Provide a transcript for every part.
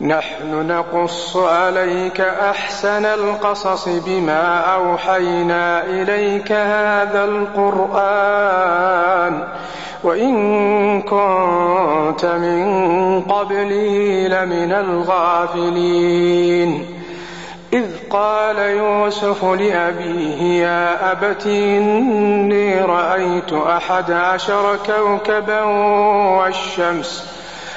نحن نقص عليك أحسن القصص بما أوحينا إليك هذا القرآن وإن كنت من قبله لمن الغافلين. إذ قال يوسف لأبيه يا أبت إني رأيت أحد عشر كوكبا والشمس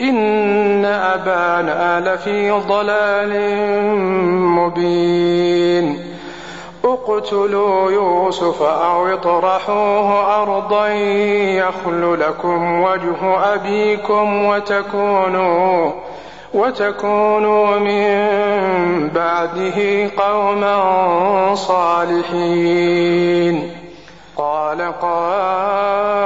إن أبانا لفي ضلال مبين. اقتلوا يوسف أو اطرحوه أرضا يخل لكم وجه أبيكم وتكونوا وتكونوا من بعده قوما صالحين. قال قائل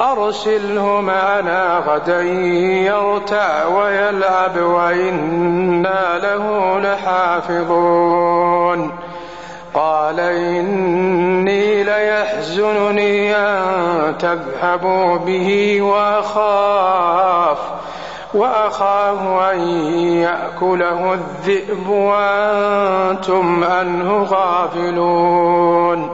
أرسله معنا غدا يرتع ويلعب وإنا له لحافظون. قال إني ليحزنني أن تذهبوا به وأخاف وأخاف أن يأكله الذئب وأنتم عنه غافلون.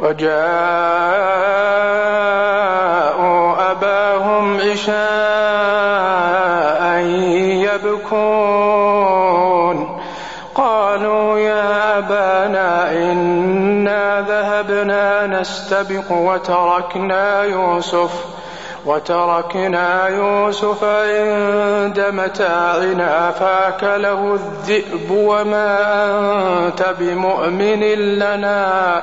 وجاءوا أباهم عشاء يبكون. قالوا يا أبانا إنا ذهبنا نستبق وتركنا يوسف وتركنا يوسف عند متاعنا فأكله الذئب وما أنت بمؤمن لنا.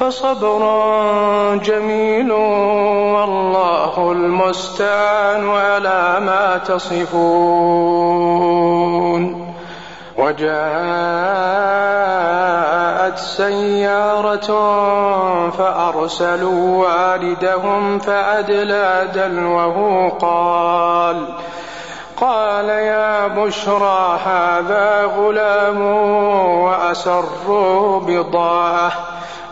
فصبر جميل. والله المستعان على ما تصفون. وجاءت سيارة فأرسلوا والدهم فأدلى دلوه قال قال يا بشرى هذا غلام وأسروا بضاعة.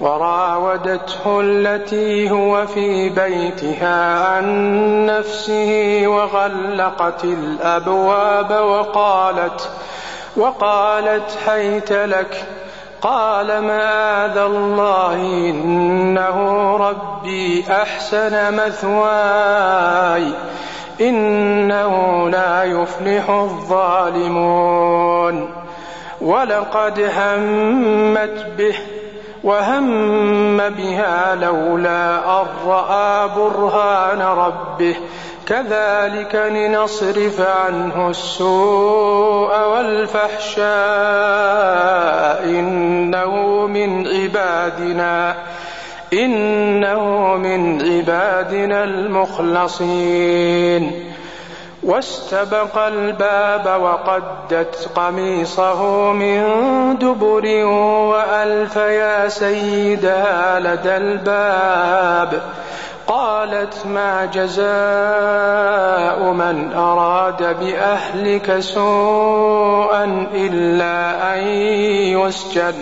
وراودته التي هو في بيتها عن نفسه وغلقت الأبواب وقالت وقالت حيت لك قال معاذ الله؟ إنه ربي أحسن مثواي. إنه لا يفلح الظالمون. ولقد همت به وهم بها لولا أن رأى برهان ربه كذلك لنصرف عنه السوء والفحشاء إنه من عبادنا إنه من عبادنا المخلصين واستبق الباب وقدت قميصه من دبر وألف يا سيدها لدى الباب. قالت ما جزاء من أراد بأهلك سوءا إلا أن يسجن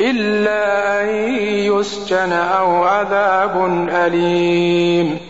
إلا أن يسجن أو عذاب أليم.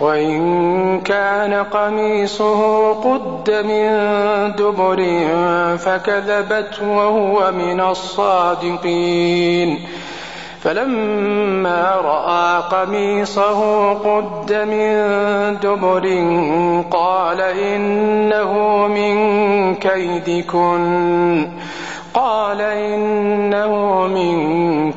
وإن كان قميصه قد من دبر فكذبت وهو من الصادقين. فلما رأى قميصه قد من دبر قال إنه من كيدكن. قال من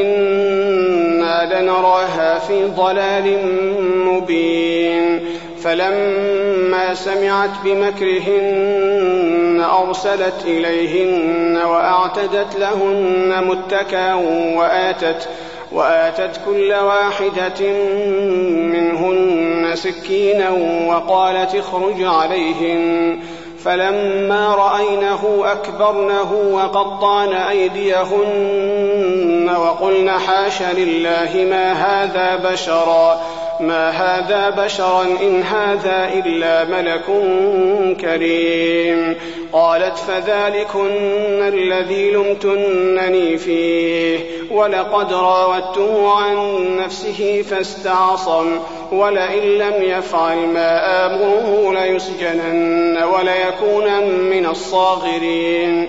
إنا لنراها في ضلال مبين. فلما سمعت بمكرهن أرسلت إليهن وأعتدت لهن متكا وآتت وآتت كل واحدة منهن سكينا وقالت اخرج عليهن. فلما رأينه أكبرنه وقطعن أيديهن وقلن حاش لله ما هذا بشرا ما هذا بشرا إن هذا إلا ملك كريم. قالت فذلكن الذي لمتنني فيه ولقد راودته عن نفسه فاستعصم ولئن لم يفعل ما آمره ليسجنن وليكون من الصاغرين.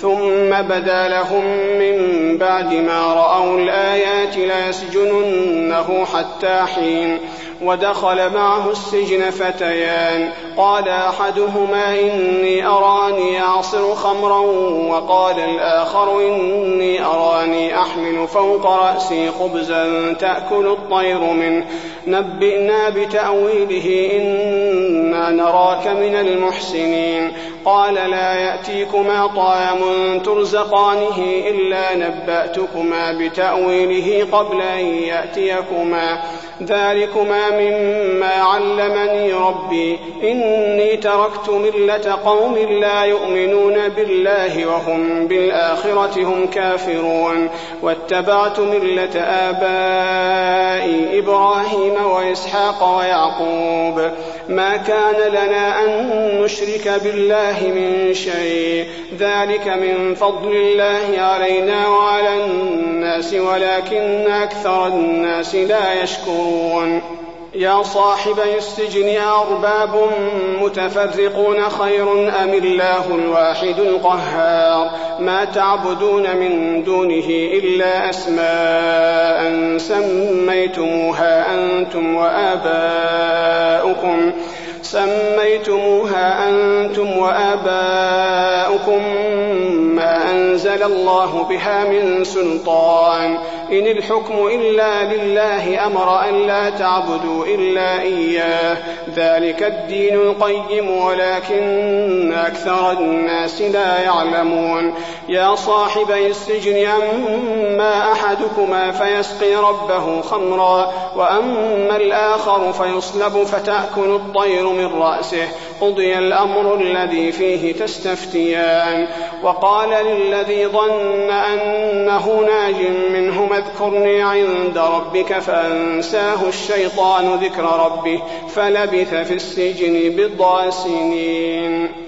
ثم بدا لهم من بعد ما رأوا الآيات ليسجننه حتى حين ودخل معه السجن فتيان. قال أحدهما إني أراني أعصر خمرا وقال الآخر إني أراني أحمل فوق رأسي خبزا تأكل الطير منه. نبئنا بتأويله إنا نراك من المحسنين. قال لا يأتيكما طعام ترزقانه إلا نبأتكما بتأويله قبل أن يأتيكما ذلكما مما علمني ربي. إني تركت ملة قوم لا يؤمنون بالله وهم بالآخرة هم كافرون. واتبعت ملة آبائي إبراهيم وإسحاق ويعقوب. ما كان لنا أن نشرك بالله من شيء. ذلك من فضل الله علينا وعلى الناس ولكن أكثر الناس لا يشكرون. يا صاحبي السجن أرباب متفرقون خير أم الله الواحد القهار؟ ما تعبدون من دونه إلا أسماء سميتموها أنتم وآباؤكم. سميتموها أنتم وآباؤكم ما أنزل الله بها من سلطان. إن الحكم إلا لله أمر أن لا تعبدوا إلا إياه. ذلك الدين القيم ولكن أكثر الناس لا يعلمون. يا صاحبي السجن أما أحدكما فيسقي ربه خمرا وأما الآخر فيصلب فتأكل الطير من رأسه قضي الأمر الذي فيه تستفتيان. وقال للذي ظن أنه ناج منهما اذكرني عند ربك فأنساه الشيطان ذكر ربه فلبث في السجن بضع سنين.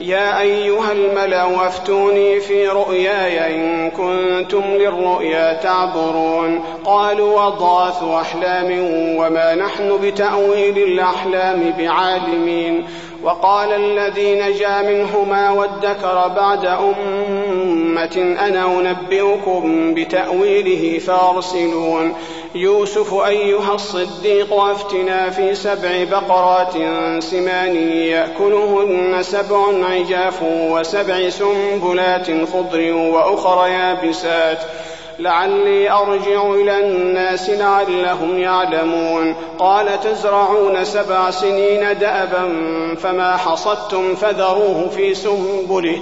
يا أيها الملأ أفتوني في رؤياي إن كنتم للرؤيا تعبرون. قالوا أضغاث أحلام وما نحن بتأويل الأحلام بعالمين. وقال الذي نجا منهما وادكر بعد أمة أنا أنبئكم بتأويله فأرسلون. يوسف أيها الصديق أفتنا في سبع بقرات سمان يأكلهن سبع عجاف وسبع سنبلات خضر وأخر يابسات. لعلي أرجع إلى الناس لعلهم يعلمون. قال تزرعون سبع سنين دأبا فما حصدتم فذروه في سنبله.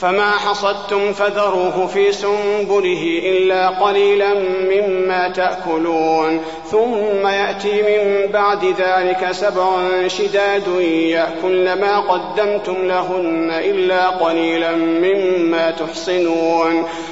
فما حصدتم فذروه في سنبله إلا قليلا مما تأكلون ثم يأتي من بعد ذلك سبع شداد يأكلن ما قدمتم لهن إلا قليلا مما تحصنون.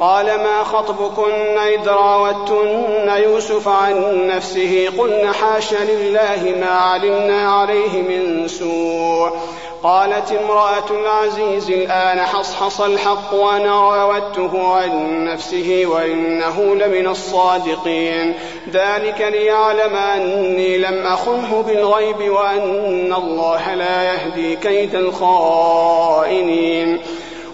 قال ما خطبكن إذ راوتن يوسف عن نفسه قلن حاش لله ما علمنا عليه من سوء قالت امرأة العزيز الآن حصحص الحق وأنا راودته عن نفسه وإنه لمن الصادقين ذلك ليعلم أني لم أخنه بالغيب وأن الله لا يهدي كيد الخائنين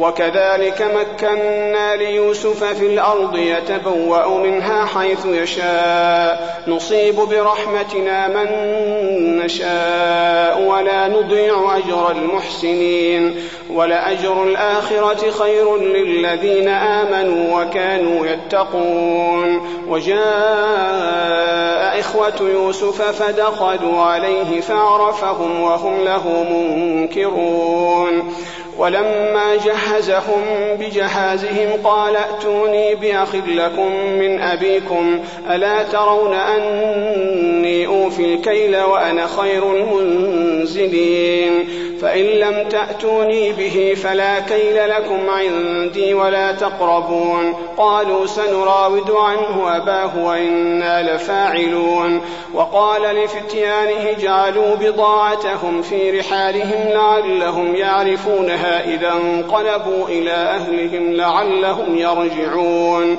وكذلك مكنا ليوسف في الأرض يتبوأ منها حيث يشاء. نصيب برحمتنا من نشاء ولا نضيع أجر المحسنين. ولأجر الآخرة خير للذين آمنوا وكانوا يتقون. وجاء إخوة يوسف فدخلوا عليه فعرفهم وهم له منكرون. ولما جهزهم بجهازهم قال ائتوني بأخ لكم من أبيكم ألا ترون اني أوفي الكيل وأنا خير المنزلين. فإن لم تأتوني به فلا كيل لكم عندي ولا تقربون. قالوا سنراود عنه أباه وإنا لفاعلون. وقال لفتيانه اجعلوا بضاعتهم في رحالهم لعلهم يعرفونها إذا انقلبوا إلى أهلهم لعلهم يرجعون.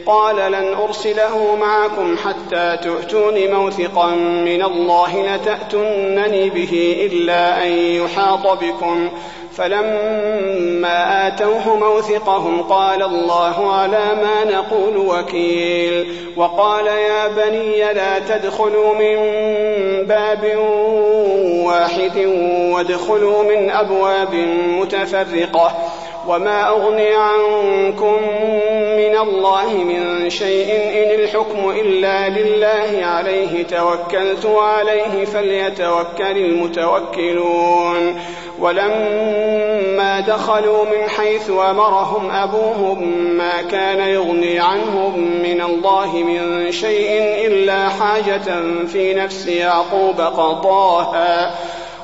قال لن أرسله معكم حتى تؤتون موثقا من الله لتأتنني به إلا أن يحاط بكم. فلما آتوه موثقهم قال الله على ما نقول وكيل. وقال يا بني لا تدخلوا من باب واحد وادخلوا من أبواب متفرقة. وما أغني عنكم من الله من شيء إن الحكم إلا لله عليه توكلت وعليه فليتوكل المتوكلون ولما دخلوا من حيث أمرهم أبوهم ما كان يغني عنهم من الله من شيء إلا حاجة في نفس يعقوب قضاها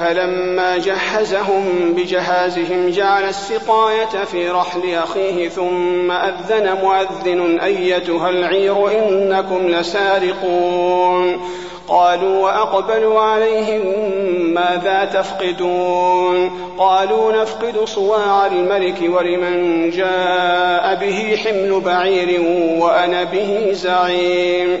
فلما جهزهم بجهازهم جعل السقاية في رحل أخيه ثم أذن مؤذن أيتها العير إنكم لسارقون. قالوا وأقبلوا عليهم ماذا تفقدون؟ قالوا نفقد صواع الملك ولمن جاء به حمل بعير وأنا به زعيم.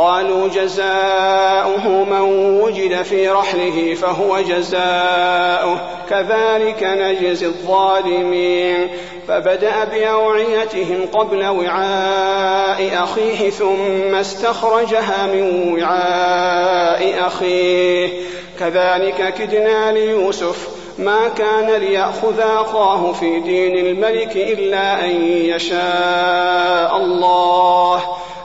قالوا جزاؤه من وجد في رحله فهو جزاؤه. كذلك نجزي الظالمين. فبدأ بأوعيتهم قبل وعاء أخيه ثم استخرجها من وعاء أخيه. كذلك كدنا ليوسف. ما كان ليأخذ أخاه في دين الملك إلا أن يشاء الله.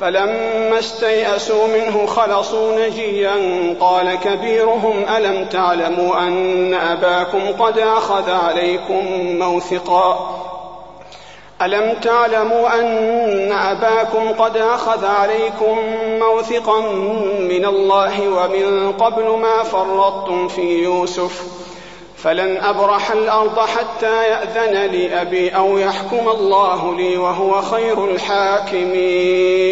فلما استيئسوا منه خلصوا نجيا قال كبيرهم ألم تعلموا أن أباكم قد أخذ عليكم موثقا؟ ألم تعلموا أن أباكم قد أخذ عليكم موثقا من الله ومن قبل ما فرطتم في يوسف؟ فلن أبرح الأرض حتى يأذن لي أبي أو يحكم الله لي وهو خير الحاكمين.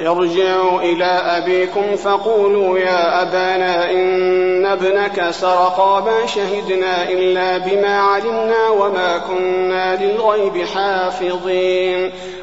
ارجعوا إلى أبيكم فقولوا يا أبانا إن ابنك سرق وما شهدنا إلا بما علمنا وما كنا للغيب حافظين.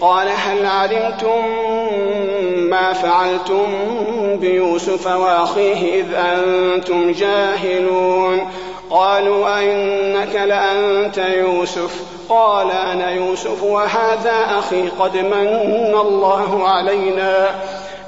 قال هل علمتم ما فعلتم بيوسف وأخيه إذ أنتم جاهلون؟ قالوا أئنك لأنت يوسف. قال أنا يوسف وهذا أخي قد من الله علينا.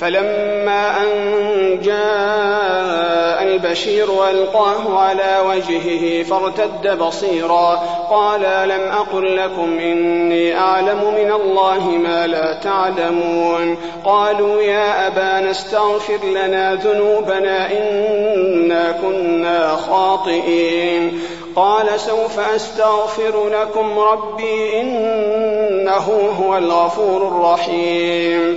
فلما أن جاء البشير ألقاه على وجهه فارتد بصيرا قال لم أقل لكم إني أعلم من الله ما لا تعلمون قالوا يا أبانا استغفر لنا ذنوبنا إنا كنا خاطئين قال سوف أستغفر لكم ربي إنه هو الغفور الرحيم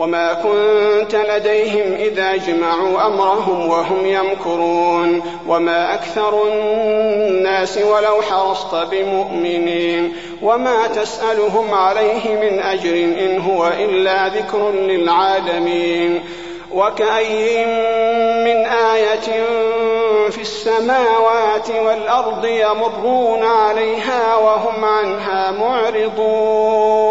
وما كنت لديهم إذا جمعوا أمرهم وهم يمكرون وما أكثر الناس ولو حرصت بمؤمنين وما تسألهم عليه من أجر إن هو إلا ذكر للعالمين وكأي من آية في السماوات والأرض يمرون عليها وهم عنها معرضون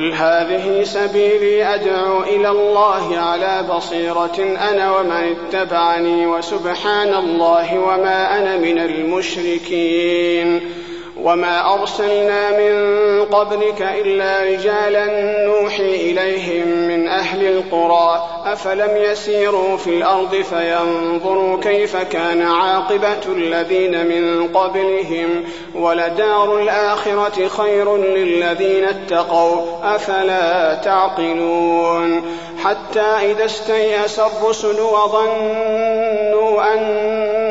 قل هذه سبيلي أدعو إلى الله على بصيرة أنا ومن اتبعني وسبحان الله وما أنا من المشركين وما أرسلنا من قبلك إلا رجالا نوحي إليهم من أهل القرى أفلم يسيروا في الأرض فينظروا كيف كان عاقبة الذين من قبلهم ولدار الآخرة خير للذين اتقوا أفلا تعقلون حتى إذا استيأس الرسل وظنوا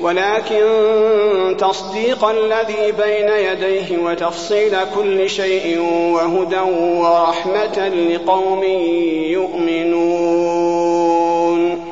ولكن تصديق الذي بين يديه وتفصيل كل شيء وهدى ورحمة لقوم يؤمنون.